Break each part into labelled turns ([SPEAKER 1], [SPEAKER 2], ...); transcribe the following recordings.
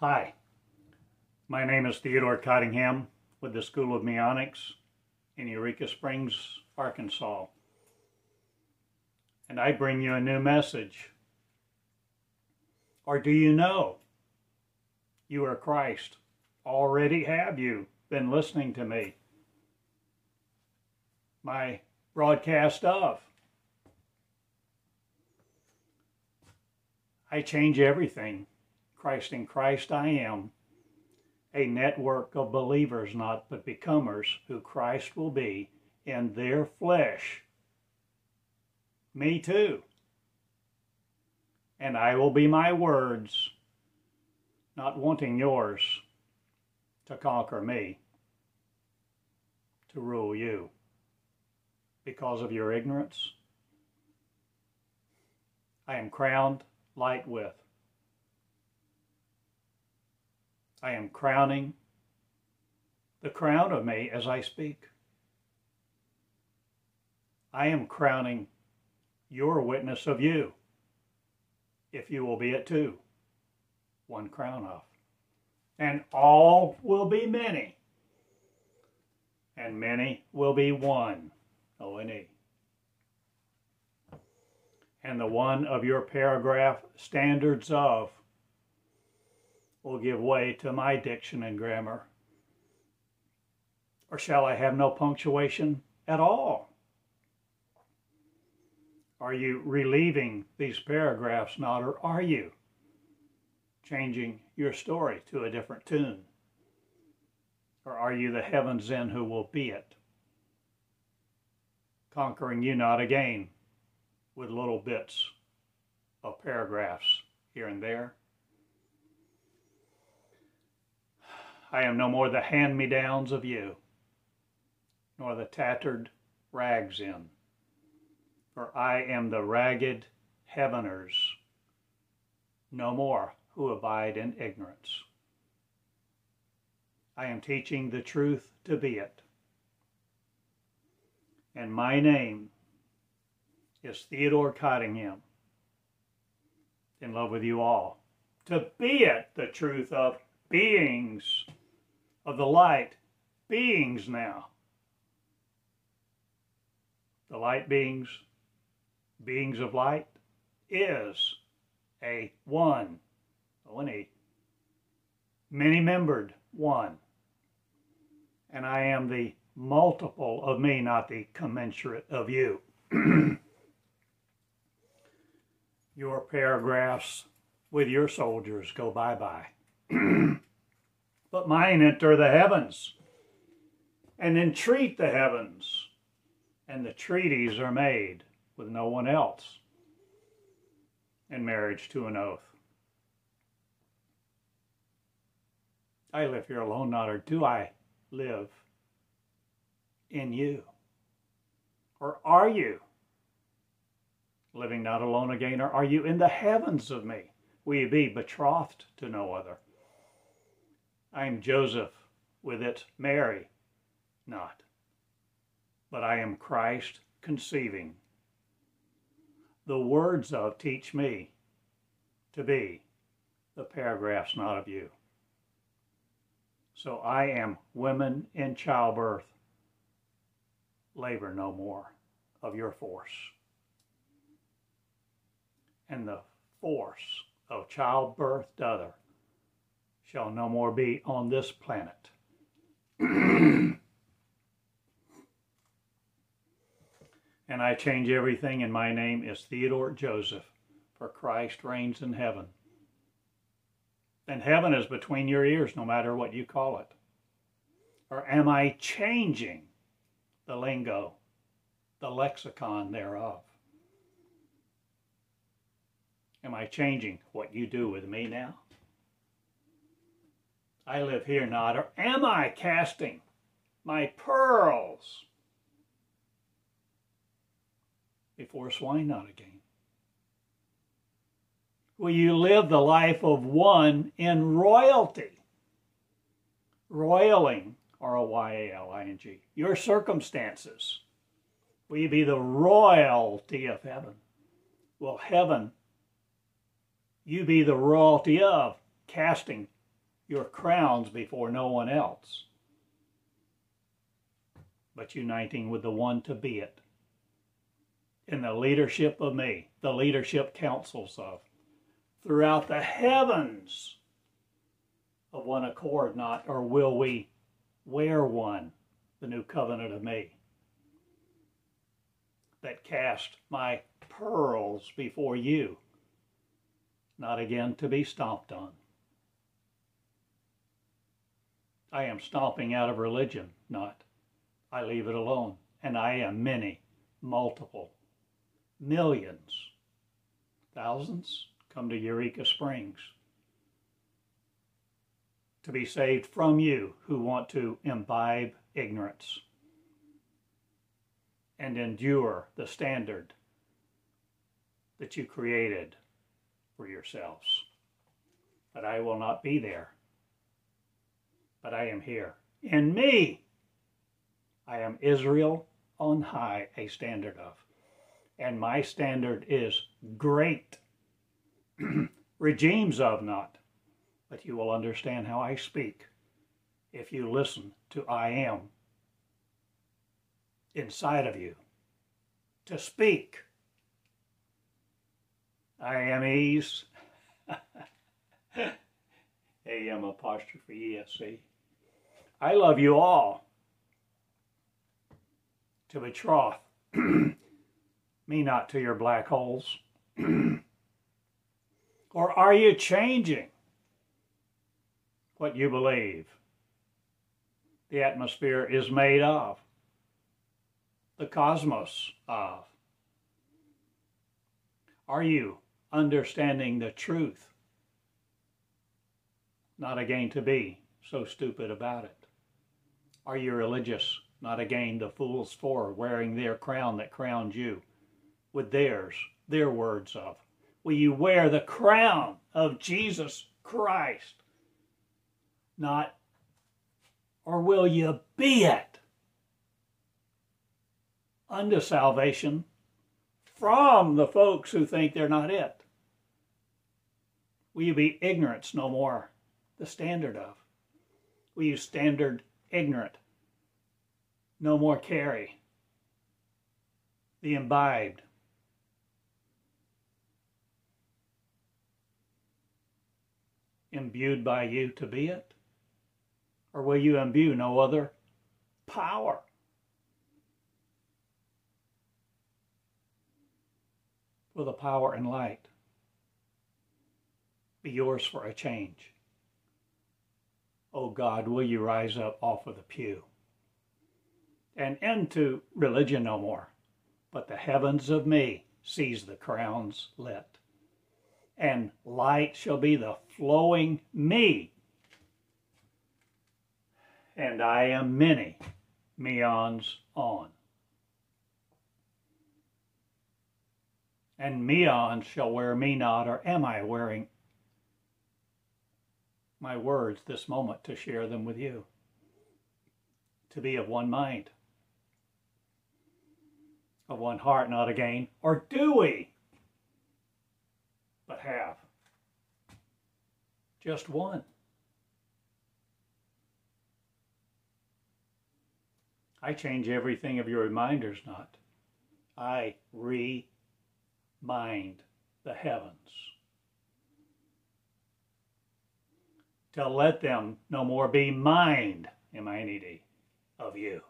[SPEAKER 1] Hi, my name is Theodore Cottingham with the School of Meonics in Eureka Springs, Arkansas. And I bring you a new message. Or do you know you are Christ? Already have you been listening to me? My broadcast of. I change everything. Christ in Christ I am. A network of believers, not but becomers, who Christ will be in their flesh. Me too. And I will be my words, not wanting yours to conquer me, to rule you because of your ignorance. I am crowned light with. I am crowning the crown of me as I speak. I am crowning your witness of you, if you will be it too, one crown of. And all will be many, and many will be one, O N E and the one of your paragraph standards of will give way to my diction and grammar? Or shall I have no punctuation at all? Are you relieving these paragraphs not, or are you changing your story to a different tune? Or are you the heavens in who will be it? Conquering you not again with little bits of paragraphs here and there. I am no more the hand me downs of you, nor the tattered rags in, for I am the ragged heaveners, no more who abide in ignorance. I am teaching the truth to be it. And my name is Theodore Cottingham. In love with you all. To be it the truth of beings, of the light, beings now. The light beings, beings of light, is a one, one eight, many membered one. And I am the multiple of me, not the commensurate of you. your paragraphs with your soldiers go bye bye. but mine enter the heavens and entreat the heavens, and the treaties are made with no one else in marriage to an oath. I live here alone, not or do I live in you? Or are you living not alone again, or are you in the heavens of me? Will you be betrothed to no other? I am Joseph, with it Mary, not. But I am Christ conceiving. The words of teach me to be, the paragraphs not of you. So I am women in childbirth, labor no more of your force and the force of childbirth other shall no more be on this planet. and I change everything, and my name is Theodore Joseph, for Christ reigns in heaven. And heaven is between your ears, no matter what you call it. Or am I changing the lingo, the lexicon thereof? Am I changing what you do with me now? I live here not, or am I casting my pearls before swine not again? Will you live the life of one in royalty? Roiling, R-O-Y-A-L-I-N-G, your circumstances. Will you be the royalty of heaven? Will heaven you be the royalty of, casting your crowns before no one else, but uniting with the one to be it. In the leadership of me, the leadership councils of, throughout the heavens of one accord, not, or will we wear one, the new covenant of me, that cast my pearls before you, not again to be stomped on. I am stomping out of religion, not. I leave it alone. And I am many, multiple, millions, thousands come to Eureka Springs to be saved from you who want to imbibe ignorance and endure the standard that you created for yourselves. But I will not be there. But I am here. In me, I am Israel on high, a standard of. And my standard is great. Regimes of not. But you will understand how I speak if you listen to I am inside of you to speak. I am ease. AM apostrophe ESC. I love you all. To betroth me not to your black holes. or are you changing what you believe the atmosphere is made of? The cosmos of? Are you understanding the truth? Not again to be so stupid about it. Are you religious? Not again the fools for wearing their crown that crowned you with theirs, their words of. Will you wear the crown of Jesus Christ? Not, or will you be it? Unto salvation from the folks who think they're not it. Will you be ignorance no more? The standard of. Will you standard ignorant? No more carry. The imbibed. Imbued by you to be it? Or will you imbue no other power? Will the power and light be yours for a change? Oh God, will you rise up off of the pew and to religion no more, but the heavens of me sees the crowns lit, and light shall be the flowing me, and I am many meons on. And meons shall wear me not, or am I wearing my words this moment to share them with you, to be of one mind, of one heart, not again, or do we? But have just one. I change everything of your reminders, not. I remind the heavens. To let them no more be mind, M-I-N-E-D, of you.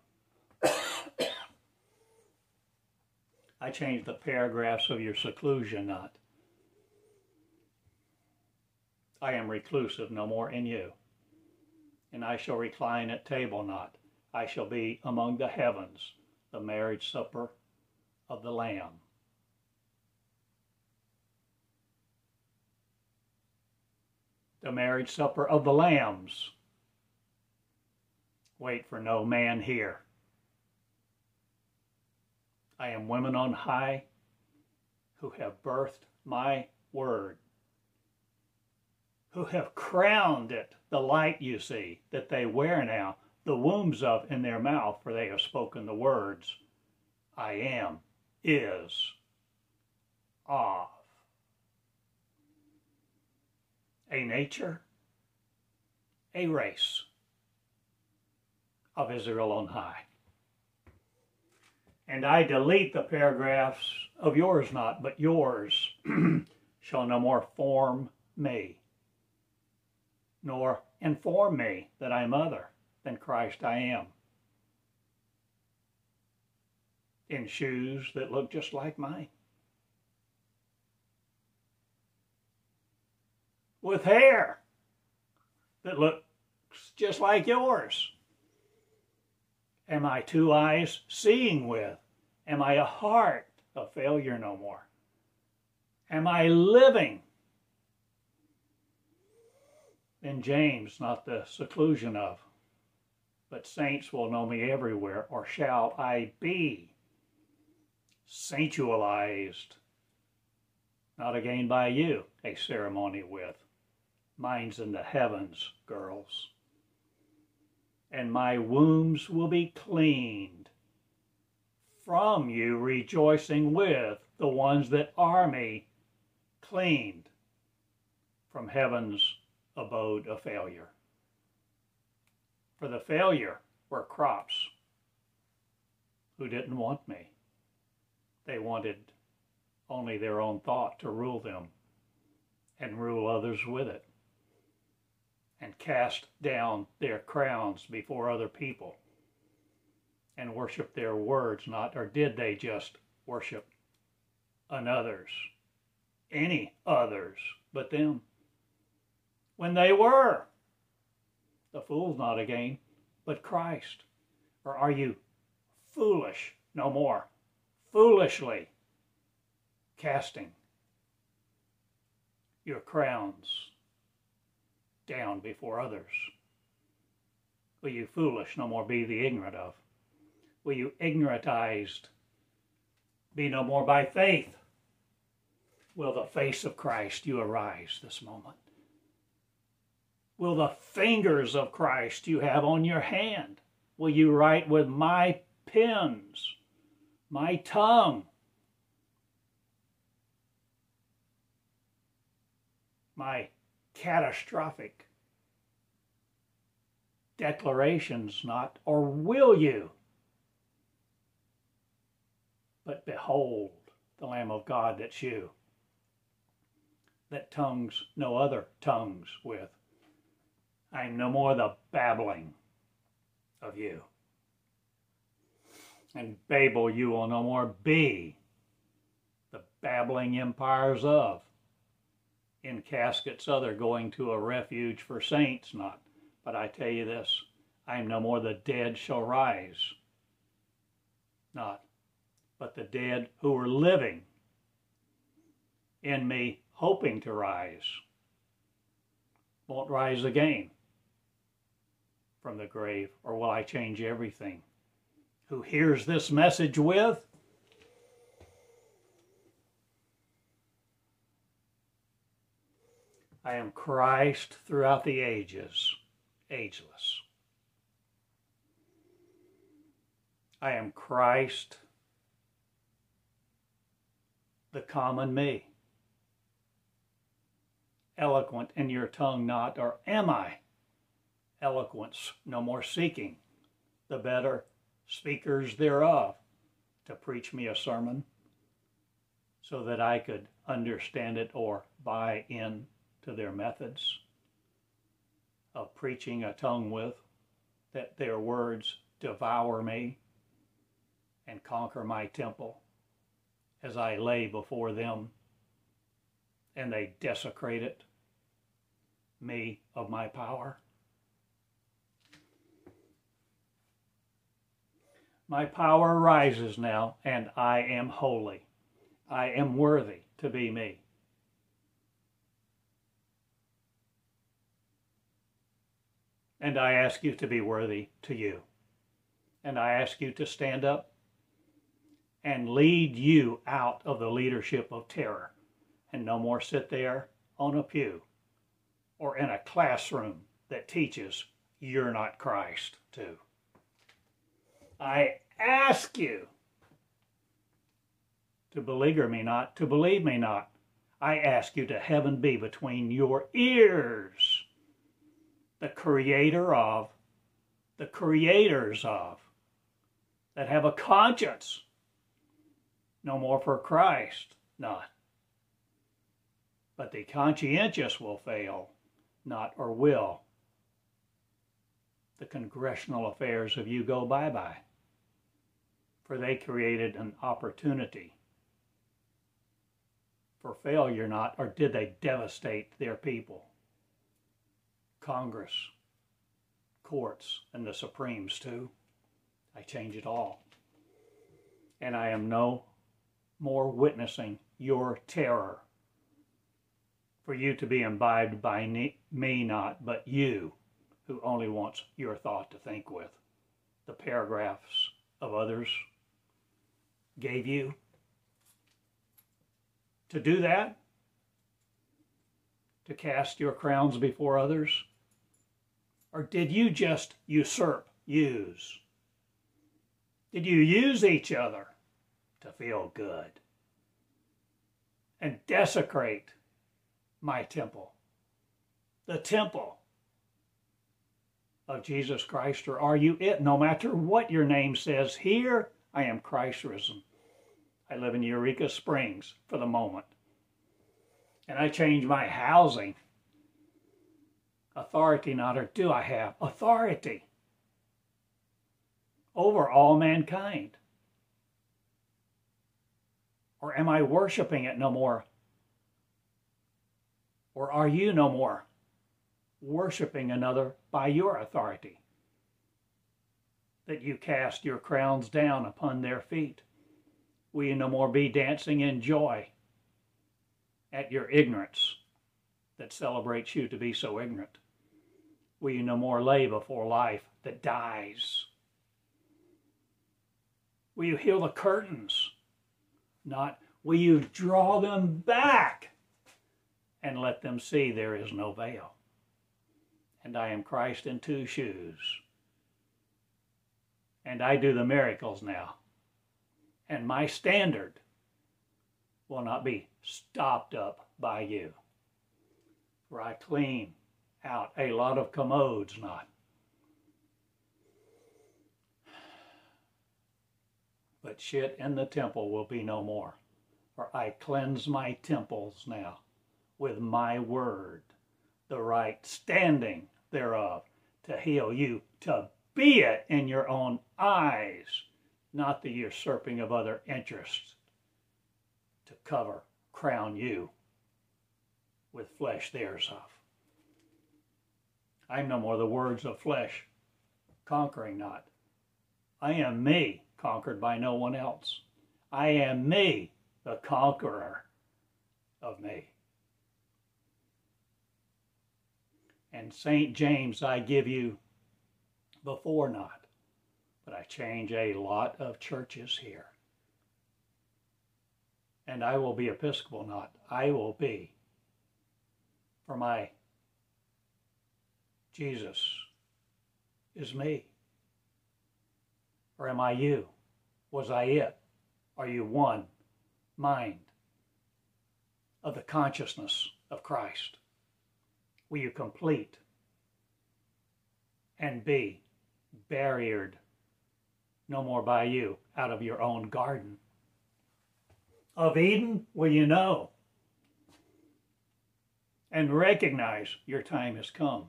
[SPEAKER 1] I changed the paragraphs of your seclusion, not. I am reclusive no more in you. And I shall recline at table not. I shall be among the heavens, the marriage supper of the Lamb. The marriage supper of the lambs. Wait for no man here. I am women on high who have birthed my word, who have crowned it, the light you see, that they wear now, the wombs of in their mouth, for they have spoken the words, I am, is, of. A nature, a race of Israel on high. And I delete the paragraphs of yours not, but yours shall no more form me, nor inform me that I am other than Christ I am. In shoes that look just like mine. With hair that looks just like yours. Am I two eyes seeing with? Am I a heart of failure no more? Am I living? In James, not the seclusion of, but saints will know me everywhere, or shall I be sanctualized, not again by you, a ceremony with. Mine's in the heavens, girls and my wombs will be cleaned from you, rejoicing with the ones that are me, cleaned from heaven's abode of failure. For the failure were crops who didn't want me. They wanted only their own thought to rule them and rule others with it and cast down their crowns before other people and worship their words not or did they just worship another's any others but them? When they were. The fools not again but christ. Or are you foolish no more? Foolishly casting your crowns down before others? Will you foolish no more be the ignorant of? Will you ignorantized be no more by faith? Will the face of Christ you arise this moment? Will the fingers of Christ you have on your hand? Will you write with my pens, my tongue, my catastrophic declarations, not, or will you? But behold the Lamb of God that's you, that tongues no other tongues with. I am no more the babbling of you. And Babel you will no more be the babbling empires of in caskets oh, other going to a refuge for saints not. But I tell you this, I am no more the dead shall rise. Not, but the dead who are living in me hoping to rise won't rise again from the grave, or will I change everything? Who hears this message with I am Christ throughout the ages, ageless. I am Christ, the common me. Eloquent in your tongue not, or am I? Eloquence no more seeking, the better speakers thereof, to preach me a sermon so that I could understand it or buy in to their methods of preaching a tongue with, that their words devour me and conquer my temple as I lay before them, and they desecrate it, me of my power. My power rises now, and I am holy. I am worthy to be me. And I ask you to be worthy to you. And I ask you to stand up and lead you out of the leadership of terror and no more sit there on a pew or in a classroom that teaches you're not Christ too. I ask you to beleaguer me not, to believe me not. I ask you to heaven be between your ears the creator of, the creators of, that have a conscience. No more for Christ, not. But the conscientious will fail, not or will. The congressional affairs of you go bye bye, for they created an opportunity for failure, not, or did they devastate their people? Congress, courts, and the Supremes too. I change it all. And I am no more witnessing your terror for you to be imbibed by me, not, but you, who only wants your thought to think with. The paragraphs of others gave you to do that? To cast your crowns before others? Or did you just usurp, use? Did you use each other to feel good and desecrate my temple, the temple of Jesus Christ? Or are you it? No matter what your name says, here I am Christ risen. I live in Eureka Springs for the moment. And I change my housing. Authority, not or do I have authority over all mankind? Or am I worshiping it no more? Or are you no more worshiping another by your authority? That you cast your crowns down upon their feet? Will you no more be dancing in joy at your ignorance that celebrates you to be so ignorant? Will you no more lay before life that dies? Will you heal the curtains? Not will you draw them back and let them see there is no veil? And I am Christ in two shoes. And I do the miracles now and my standard will not be stopped up by you. For I clean out a lot of commodes, not. But shit in the temple will be no more. For I cleanse my temples now with my word, the right standing thereof, to heal you, to be it in your own eyes not the usurping of other interests to cover, crown you with flesh theirs of. I'm no more the words of flesh, conquering not. I am me, conquered by no one else. I am me, the conqueror of me. And St. James I give you before not but I change a lot of churches here. And I will be Episcopal, not I will be. For my Jesus is me. Or am I you? Was I it? Are you one mind of the consciousness of Christ? Will you complete and be barriered no more by you, out of your own garden. Of Eden, will you know and recognize your time has come,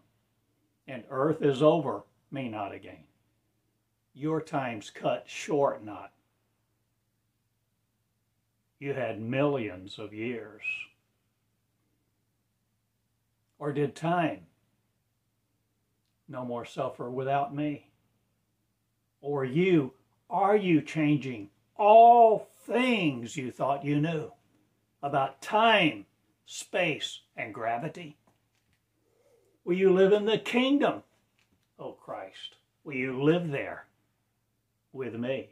[SPEAKER 1] and earth is over, me not again. Your time's cut short, not. You had millions of years. Or did time no more suffer without me? or you, are you changing all things you thought you knew about time, space, and gravity? Will you live in the kingdom, O Christ? Will you live there with me?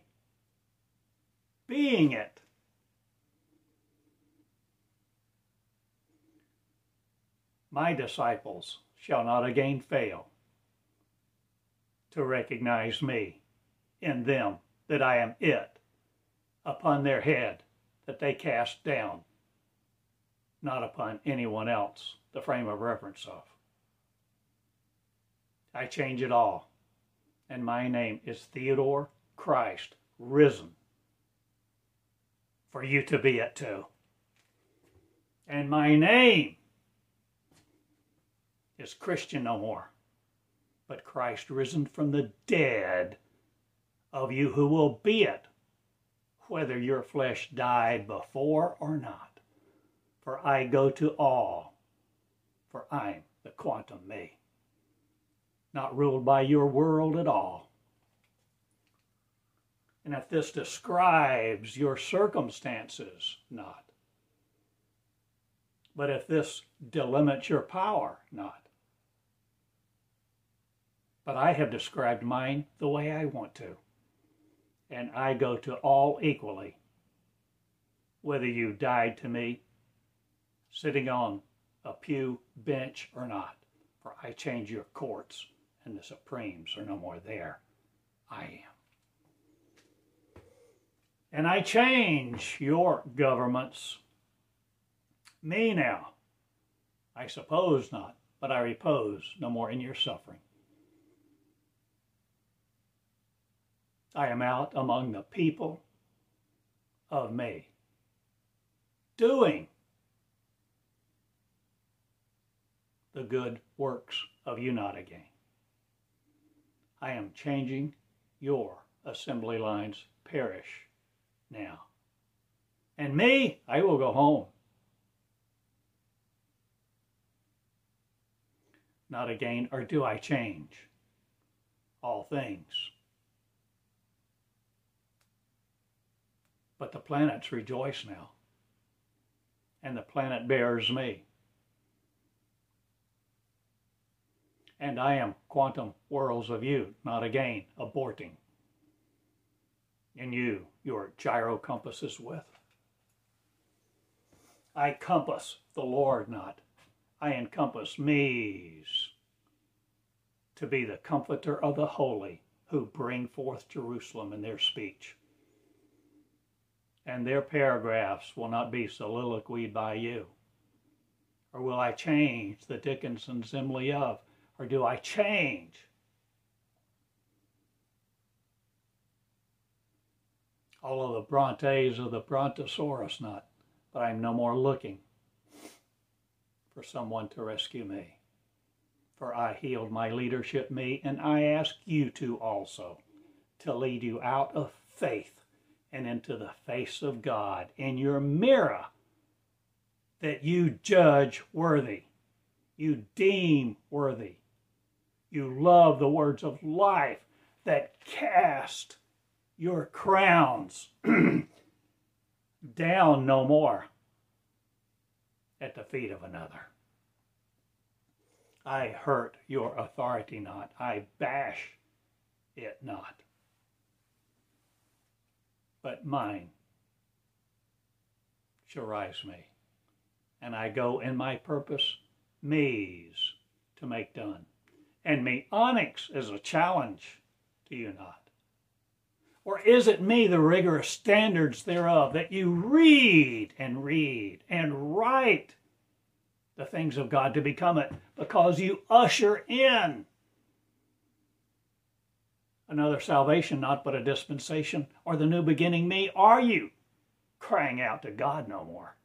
[SPEAKER 1] Being it. My disciples shall not again fail to recognize me in them that I am it upon their head that they cast down, not upon anyone else, the frame of reference of. I change it all. And my name is Theodore Christ, risen, for you to be it too. And my name is Christian no more, but Christ risen from the dead of you who will be it, whether your flesh died before or not. For I go to all, for I'm the quantum me, not ruled by your world at all. And if this describes your circumstances, not. But if this delimits your power, not. But I have described mine the way I want to. And I go to all equally, whether you died to me sitting on a pew bench or not. For I change your courts, and the Supremes are no more there. I am. And I change your governments. Me now. I suppose not, but I repose no more in your suffering. I am out among the people of me, doing the good works of you not again. I am changing your assembly lines perish now. And me, I will go home. Not again, or do I change all things? But the planets rejoice now, and the planet bears me. And I am quantum worlds of you, not again aborting in you your gyro compasses with. I compass the Lord not, I encompass me's to be the comforter of the holy who bring forth Jerusalem in their speech. And their paragraphs will not be soliloquied by you. Or will I change the Dickinson simile of or do I change? All of the Brontes of the Brontosaurus not, but I'm no more looking for someone to rescue me. For I healed my leadership me, and I ask you to also, to lead you out of faith and into the face of God in your mirror that you judge worthy, you deem worthy, you love the words of life that cast your crowns down no more at the feet of another. I hurt your authority not, I bash it not, but mine shall rise me, and I go in my purpose, me's to make done and Meonics is a challenge to you not? Or is it me, the rigorous standards thereof, that you read and read and write the things of God to become it because you usher in another salvation, not but a dispensation, or the new beginning me? Are you crying out to God no more?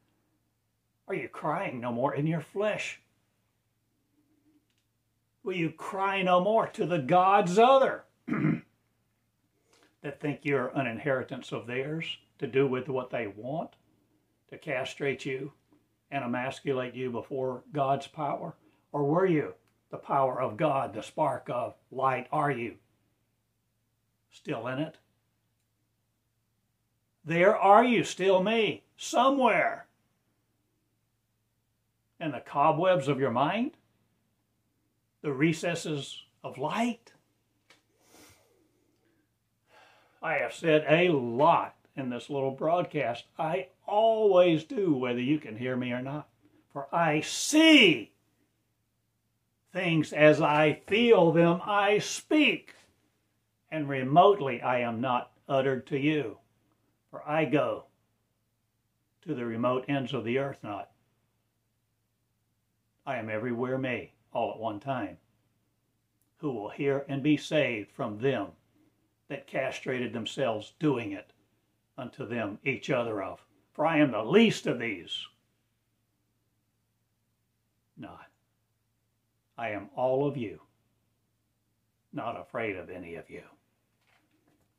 [SPEAKER 1] Are you crying no more in your flesh? Will you cry no more to the gods other that think you're an inheritance of theirs to do with what they want, to castrate you and emasculate you before God's power? Or were you the power of God, the spark of light? Are you still in it? There are you, still me, somewhere in the cobwebs of your mind? The recesses of light. I have said a lot in this little broadcast. I always do, whether you can hear me or not. For I see things as I feel them, I speak. And remotely I am not uttered to you. For I go to the remote ends of the earth not. I am everywhere me all at one time. who will hear and be saved from them that castrated themselves doing it unto them each other of. For I am the least of these. Not. I am all of you, not afraid of any of you.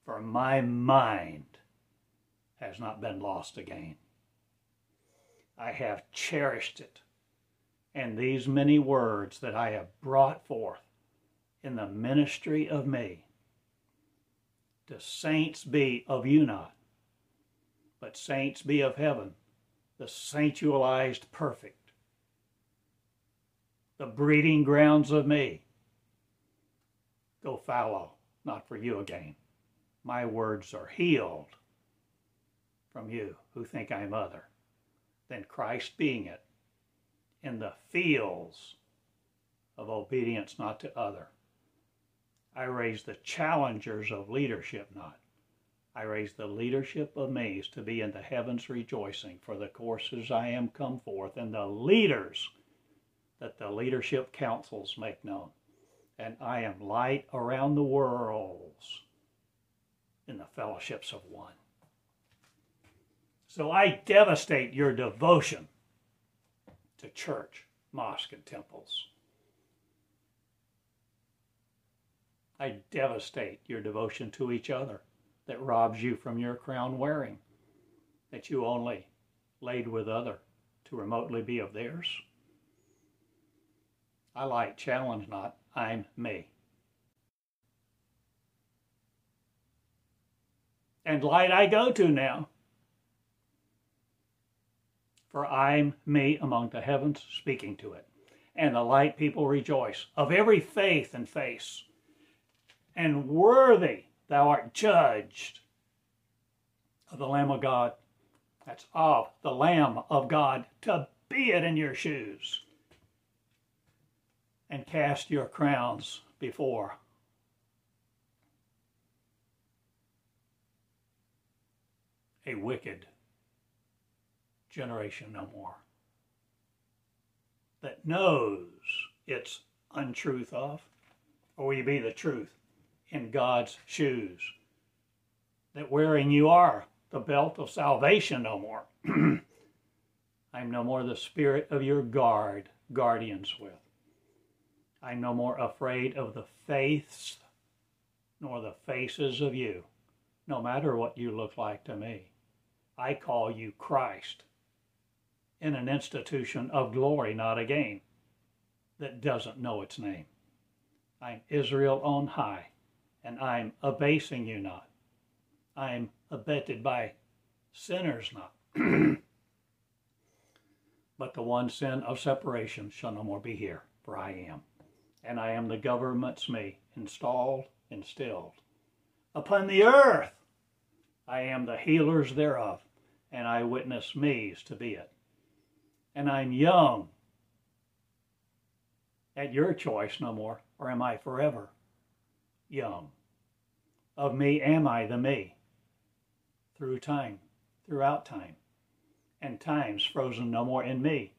[SPEAKER 1] For my mind has not been lost again. I have cherished it. And these many words that I have brought forth in the ministry of me, to saints be of you not, but saints be of heaven, the sanctualized perfect, the breeding grounds of me. Go fallow, not for you again. My words are healed from you who think I'm other than Christ being it in the fields of obedience not to other. I raise the challengers of leadership not. I raise the leadership of maize to be in the heavens rejoicing for the courses I am come forth and the leaders that the leadership councils make known. And I am light around the worlds in the fellowships of one. So I devastate your devotion to church, mosque, and temples. I devastate your devotion to each other that robs you from your crown wearing, that you only laid with other to remotely be of theirs. I like challenge not, I'm me. And light I go to now for I'm me among the heavens speaking to it. And the light people rejoice of every faith and face. And worthy thou art judged of the Lamb of God. That's of the Lamb of God to be it in your shoes. And cast your crowns before a wicked generation no more that knows its untruth of, or will you be the truth in God's shoes? That wearing you are the belt of salvation no more. I'm no more the spirit of your guard, guardians with. I'm no more afraid of the faiths nor the faces of you, no matter what you look like to me. I call you Christ in an institution of glory, not a gain, that doesn't know its name. I'm Israel on high, and I'm abasing you not. I'm abetted by sinners not. but the one sin of separation shall no more be here, for I am. And I am the government's me, installed, instilled. Upon the earth I am the healers thereof, and I witness me's to be it and I'm young. At your choice no more, or am I forever young? Of me am I the me, through time, throughout time, and time's frozen no more in me,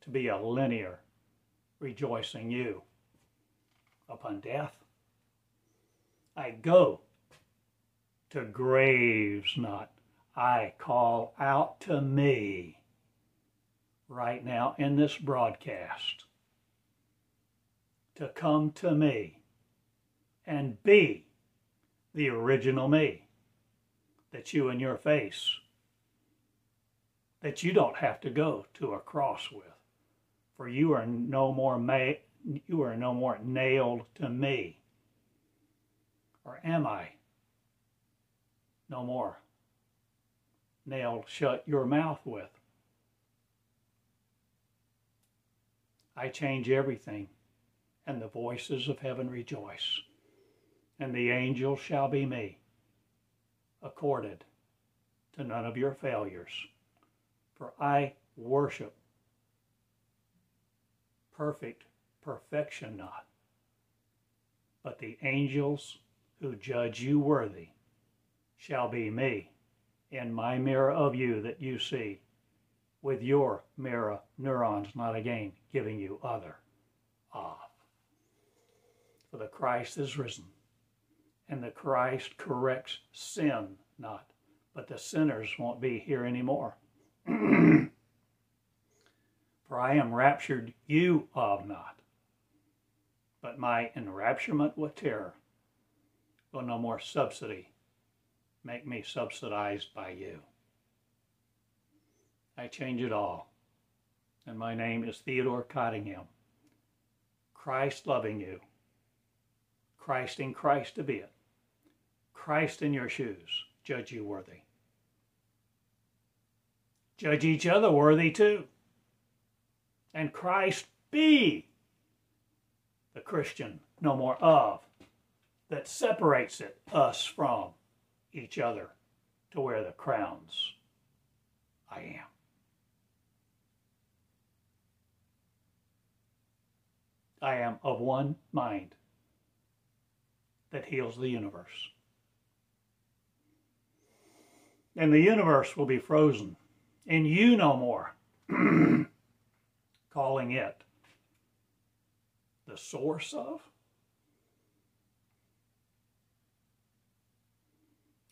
[SPEAKER 1] to be a linear, rejoicing you. Upon death, I go to graves not, I call out to me right now in this broadcast to come to me and be the original me that you in your face that you don't have to go to a cross with for you are no more ma- you are no more nailed to me. Or am i no more nailed shut your mouth with I change everything, and the voices of heaven rejoice, and the angels shall be me, accorded to none of your failures. For I worship perfect perfection not, but the angels who judge you worthy shall be me. In my mirror of you that you see with your mirror neurons not again giving you other off. For the Christ is risen, and the Christ corrects sin not, but the sinners won't be here anymore. For I am raptured, you of not, but my enrapturement with terror will no more subsidy make me subsidized by you. I change it all, and my name is Theodore Cottingham. Christ loving you, Christ in Christ to be it, Christ in your shoes, judge you worthy. Judge each other worthy too. And Christ be the Christian, no more of, that separates it, us from each other to wear the crowns I am. I am of one mind that heals the universe. And the universe will be frozen, and you no more, calling it the source of.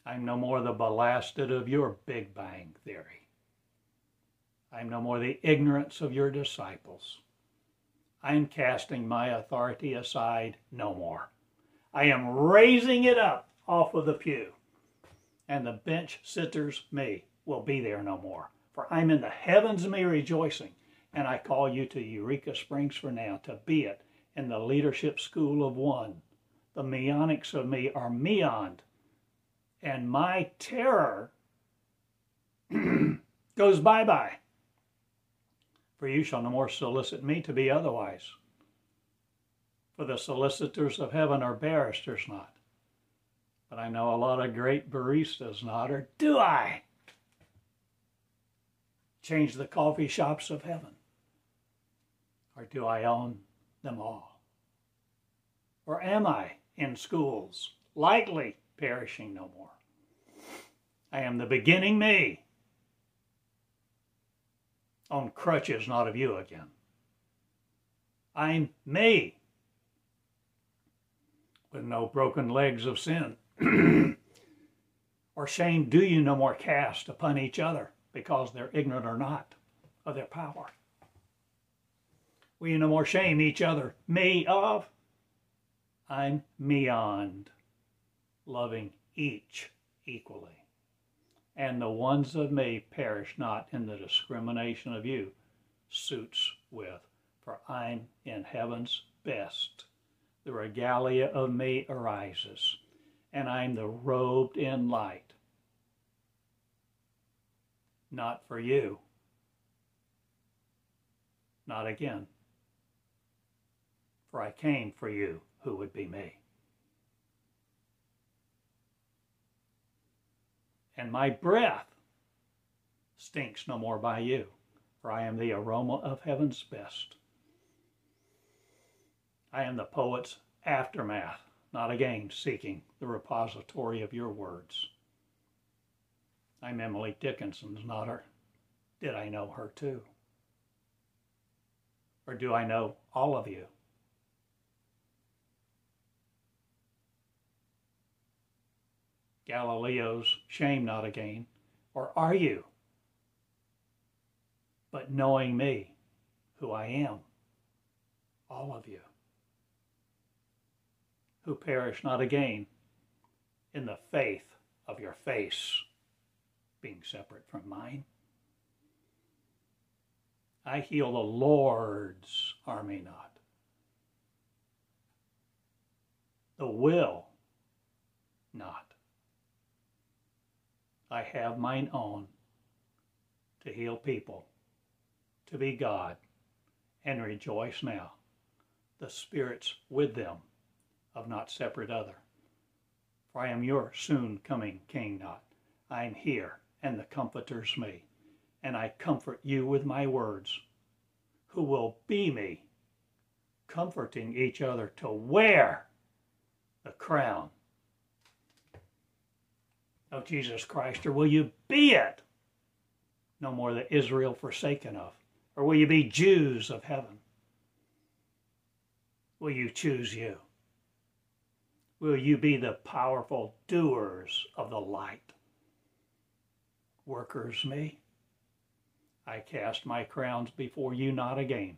[SPEAKER 1] I'm no more the blasted of your Big Bang theory. I'm no more the ignorance of your disciples. I'm casting my authority aside no more. I am raising it up off of the pew, and the bench sitters, me, will be there no more. For I'm in the heavens me rejoicing, and I call you to Eureka Springs for now to be it in the leadership school of one. The meonics of me are meoned, and my terror goes bye bye. For you shall no more solicit me to be otherwise. For the solicitors of heaven are barristers not. But I know a lot of great baristas not, or do I? Change the coffee shops of heaven. Or do I own them all? Or am I in schools, lightly perishing no more? I am the beginning me. On crutches, not of you again. I'm me. With no broken legs of sin. or shame do you no more cast upon each other because they're ignorant or not of their power. Will you no more shame each other, me of? I'm beyond loving each equally and the ones of me perish not in the discrimination of you, suits with, for I'm in heaven's best. The regalia of me arises, and I'm the robed in light. Not for you. Not again. For I came for you who would be me. And my breath stinks no more by you, for I am the aroma of heaven's best. I am the poet's aftermath, not again seeking the repository of your words. I'm Emily Dickinson's her. Did I know her too? Or do I know all of you? Galileo's shame not again? Or are you? But knowing me, who I am, all of you, who perish not again in the faith of your face being separate from mine. I heal the Lord's army not. The will not. I have mine own to heal people, to be God, and rejoice now, the Spirit's with them of not separate other. For I am your soon coming King not. I am here, and the Comforter's me, and I comfort you with my words, who will be me, comforting each other to wear the crown of Jesus Christ, or will you be it? No more the Israel forsaken of. Or will you be Jews of heaven? Will you choose you? will you be the powerful doers of the light. Workers me, I cast my crowns before you not again,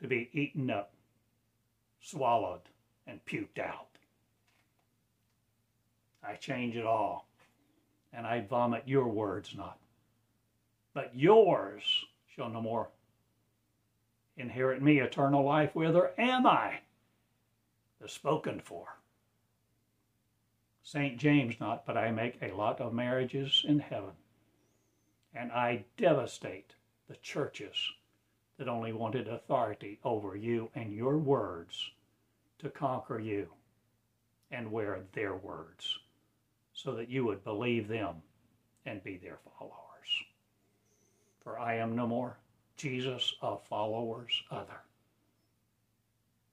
[SPEAKER 1] to be eaten up, swallowed, and puked out. I change it all, and I vomit your words not, but yours shall no more inherit me eternal life. Whither am I? The spoken for. St. James not, but I make a lot of marriages in heaven. And I devastate the churches that only wanted authority over you and your words to conquer you and wear their words so that you would believe them and be their followers. For I am no more Jesus of followers other.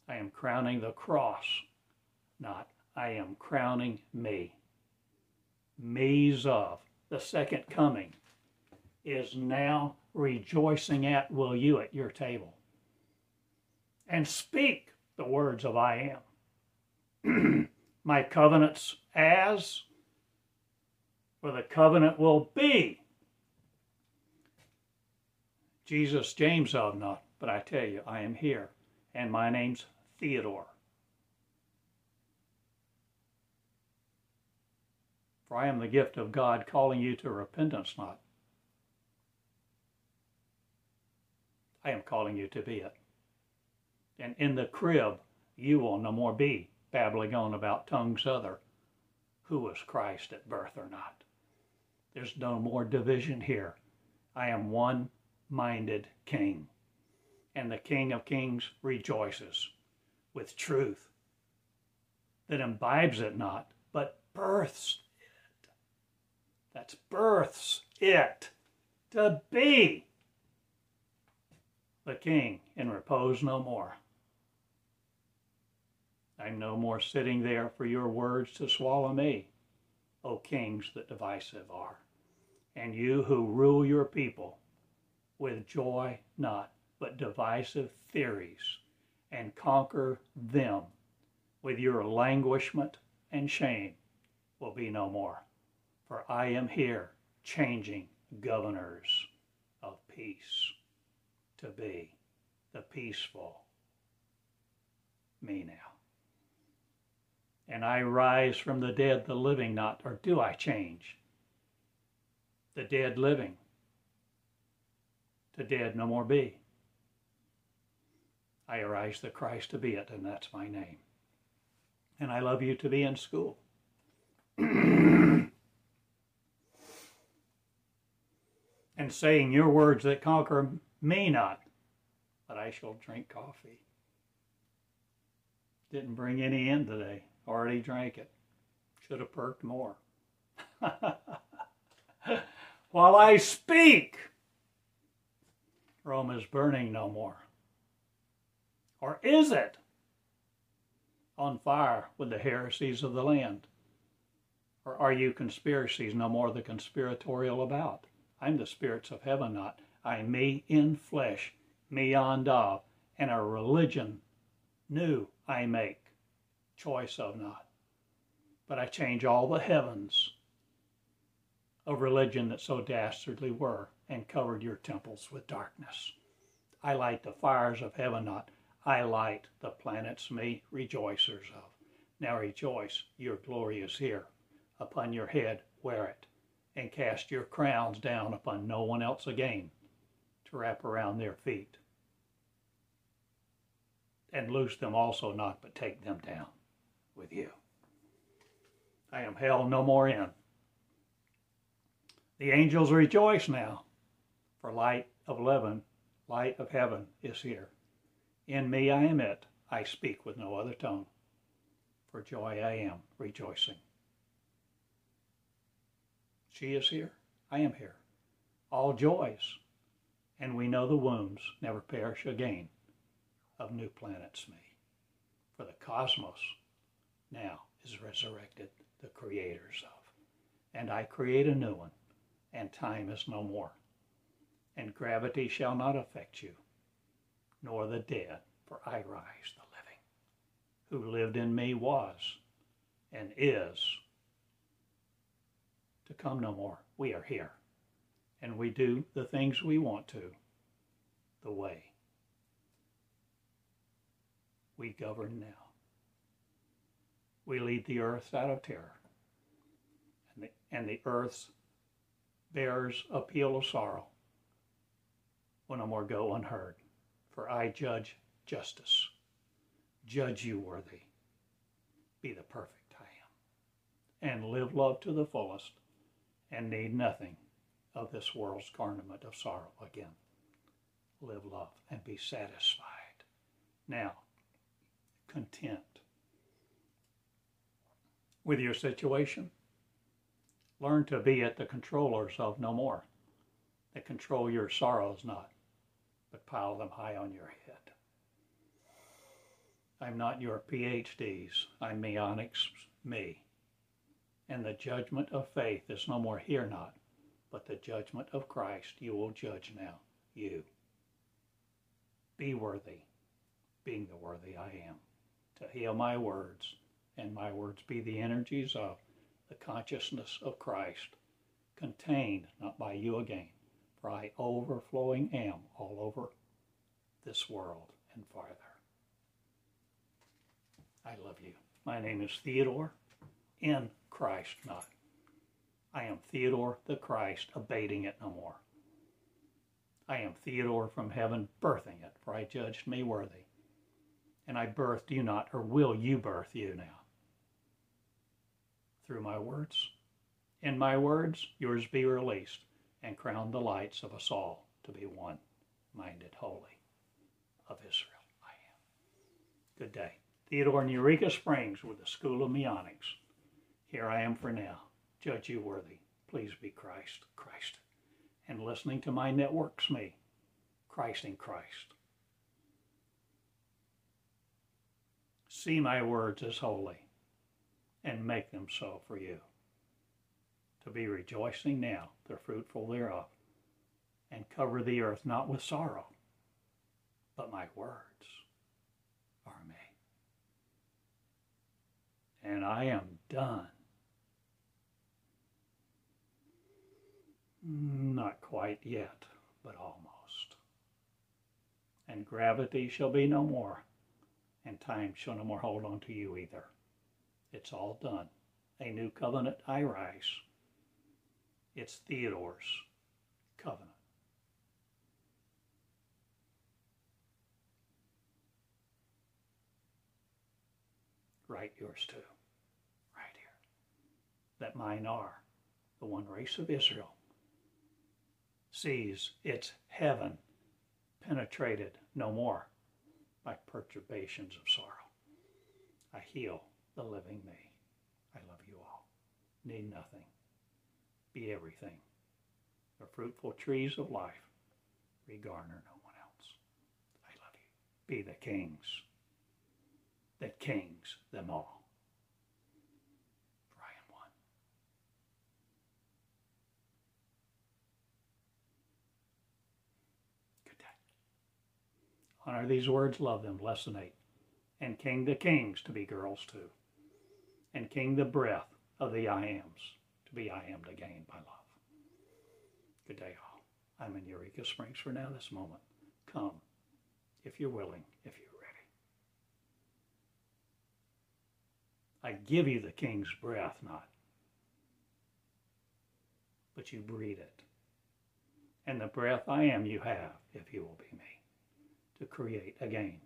[SPEAKER 1] I am crowning the cross, not I am crowning me. Me's of the second coming is now rejoicing at will you at your table. And speak the words of I am. My covenants as, for the covenant will be. Jesus, James of not, but I tell you, I am here, and my name's Theodore. For I am the gift of God calling you to repentance, not. I am calling you to be it. And in the crib, you will no more be babbling on about tongues other, who was Christ at birth or not. There's no more division here. I am one minded king. And the King of Kings rejoices with truth that imbibes it not, but births it. That's births it to be the king in repose no more. I'm no more sitting there for your words to swallow me, O kings that divisive are, and you who rule your people with joy not, but divisive theories, and conquer them with your languishment and shame will be no more. For I am here changing governors of peace to be the peaceful me now. And I rise from the dead, the living not, or do I change? The dead living the dead no more be. I arise the Christ to be it, and that's my name. And I love you to be in school. and saying your words that conquer me not, but I shall drink coffee. Didn't bring any in today. Already drank it. Should have perked more. While I speak, Rome is burning no more? Or is it on fire with the heresies of the land? Or are you conspiracies no more the conspiratorial about? I'm the spirits of heaven not. I'm me in flesh, me on dav, and a religion new I make, choice of not. But I change all the heavens of religion that so dastardly were and covered your temples with darkness. I light the fires of heaven not. I light the planets me rejoicers of. Now rejoice, your glory is here. Upon your head wear it, and cast your crowns down upon no one else again to wrap around their feet. And loose them also not, but take them down with you. I am held no more in. The angels rejoice now for light of leaven, light of heaven is here. In me I am it, I speak with no other tongue. For joy I am rejoicing. She is here, I am here. All joys, and we know the wombs never perish again of new planets me. For the cosmos now is resurrected, the creators of. And I create a new one, and time is no more and gravity shall not affect you, nor the dead, for I rise the living. Who lived in me was, and is to come no more. We are here. And we do the things we want to the way we govern now. We lead the earth out of terror. And the, and the earth bears a peal of sorrow will no more go unheard. For I judge justice. Judge you worthy. Be the perfect I am. And live love to the fullest and need nothing of this world's garment of sorrow again. Live love and be satisfied. Now, content with your situation. Learn to be at the controllers of no more, They control your sorrows not, but pile them high on your head. I'm not your PhDs, I'm Meonics me. And the judgment of faith is no more here not, but the judgment of Christ you will judge now, you. Be worthy, being the worthy I am, to heal my words, and my words be the energies of the consciousness of Christ, contained not by you again, for I overflowing am all over this world and farther. I love you. My name is Theodore in Christ, not. I am Theodore the Christ, abating it no more. I am Theodore from heaven, birthing it, for I judged me worthy. And I birthed you not, or will you birth you now? Through my words. In my words, yours be released, and crown the lights of us all to be one minded holy of Israel. I am. Good day. Theodore in Eureka Springs with the School of Meonics. Here I am for now. Judge you worthy. Please be Christ, Christ. And listening to my networks, me, Christ in Christ. See my words as holy and make them so for you. To be rejoicing now, the fruitful thereof, and cover the earth not with sorrow, but my words are me. And I am done. Not quite yet, but almost. And gravity shall be no more, and time shall no more hold on to you either. It's all done. A new covenant I rise. It's Theodore's covenant. Write yours too, right here. That mine are, the one race of Israel, sees its heaven penetrated no more by perturbations of sorrow. I heal the living me. I love you all. Need nothing. Be everything. The fruitful trees of life. Regarner no one else. I love you. Be the kings that kings them all. Honor these words, love them. Lesson 8. And king the kings to be girls too. And king the breath of the I ams to be I am again by love. Good day all. I'm in Eureka Springs for now this moment. Come if you're willing, if you're ready. I give you the king's breath, not. But you breathe it. And the breath I am you have, if you will be me, to create again.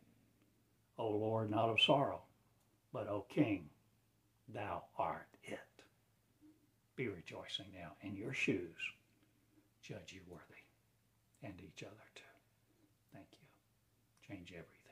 [SPEAKER 1] O Lord, not of sorrow, but O King, thou art it. Be rejoicing now in your shoes. Judge you worthy, and each other too. Thank you. Change everything.